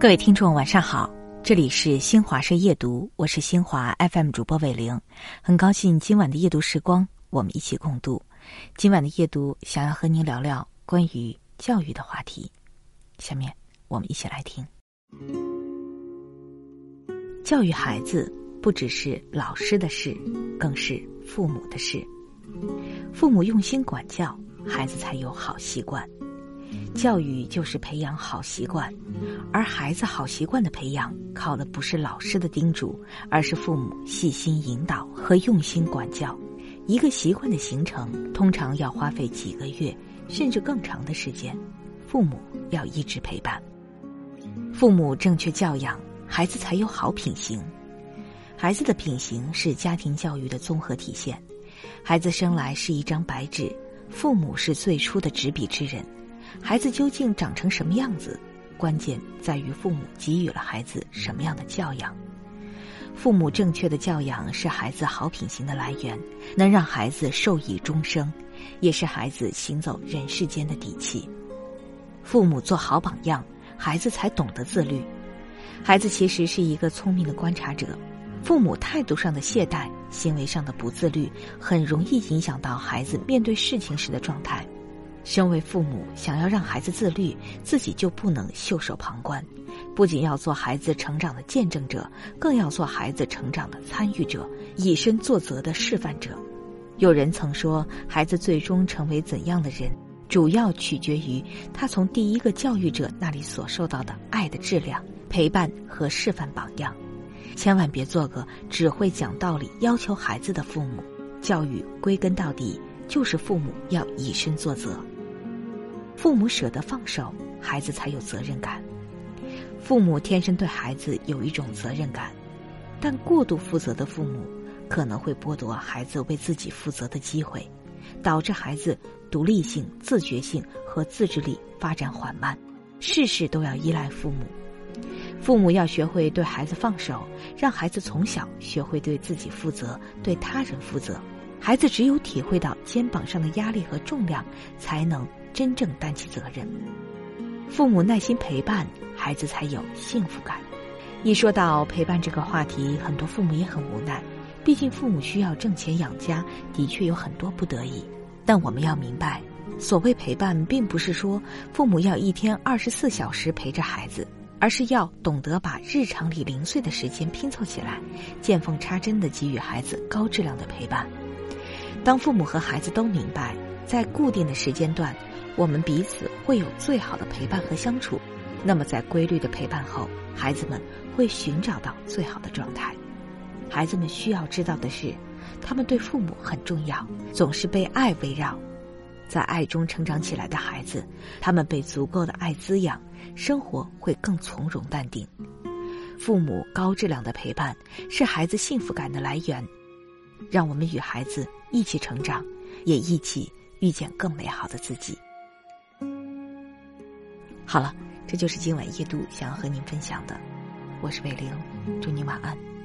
各位听众，晚上好，这里是新华社夜读，我是新华 FM 主播伟玲，很高兴今晚的夜读时光，我们一起共度。今晚的夜读，想要和您聊聊关于教育的话题。下面我们一起来听。教育孩子不只是老师的事，更是父母的事。父母用心管教，孩子才有好习惯。教育就是培养好习惯，而孩子好习惯的培养，靠的不是老师的叮嘱，而是父母细心引导和用心管教。一个习惯的形成，通常要花费几个月，甚至更长的时间。父母要一直陪伴，父母正确教养，孩子才有好品行。孩子的品行是家庭教育的综合体现。孩子生来是一张白纸，父母是最初的执笔之人。孩子究竟长成什么样子，关键在于父母给予了孩子什么样的教养。父母正确的教养是孩子好品行的来源，能让孩子受益终生，也是孩子行走人世间的底气。父母做好榜样，孩子才懂得自律。孩子其实是一个聪明的观察者，父母态度上的懈怠、行为上的不自律，很容易影响到孩子面对事情时的状态。身为父母，想要让孩子自律，自己就不能袖手旁观，不仅要做孩子成长的见证者，更要做孩子成长的参与者，以身作则的示范者。有人曾说，孩子最终成为怎样的人，主要取决于他从第一个教育者那里所受到的爱的质量、陪伴和示范榜样。千万别做个只会讲道理、要求孩子的父母。教育归根到底，就是父母要以身作则。父母舍得放手，孩子才有责任感。父母天生对孩子有一种责任感，但过度负责的父母可能会剥夺孩子为自己负责的机会，导致孩子独立性、自觉性和自制力发展缓慢，事事都要依赖父母。父母要学会对孩子放手，让孩子从小学会对自己负责、对他人负责。孩子只有体会到肩膀上的压力和重量，才能。真正担起责任，父母耐心陪伴孩子才有幸福感。一说到陪伴这个话题，很多父母也很无奈，毕竟父母需要挣钱养家，的确有很多不得已。但我们要明白，所谓陪伴，并不是说父母要一天二十四小时陪着孩子，而是要懂得把日常里零碎的时间拼凑起来，见缝插针的给予孩子高质量的陪伴。当父母和孩子都明白，在固定的时间段。我们彼此会有最好的陪伴和相处，那么在规律的陪伴后，孩子们会寻找到最好的状态。孩子们需要知道的是，他们对父母很重要，总是被爱围绕，在爱中成长起来的孩子，他们被足够的爱滋养，生活会更从容淡定。父母高质量的陪伴是孩子幸福感的来源，让我们与孩子一起成长，也一起遇见更美好的自己。好了，这就是今晚夜读想要和您分享的。我是伟玲，祝您晚安。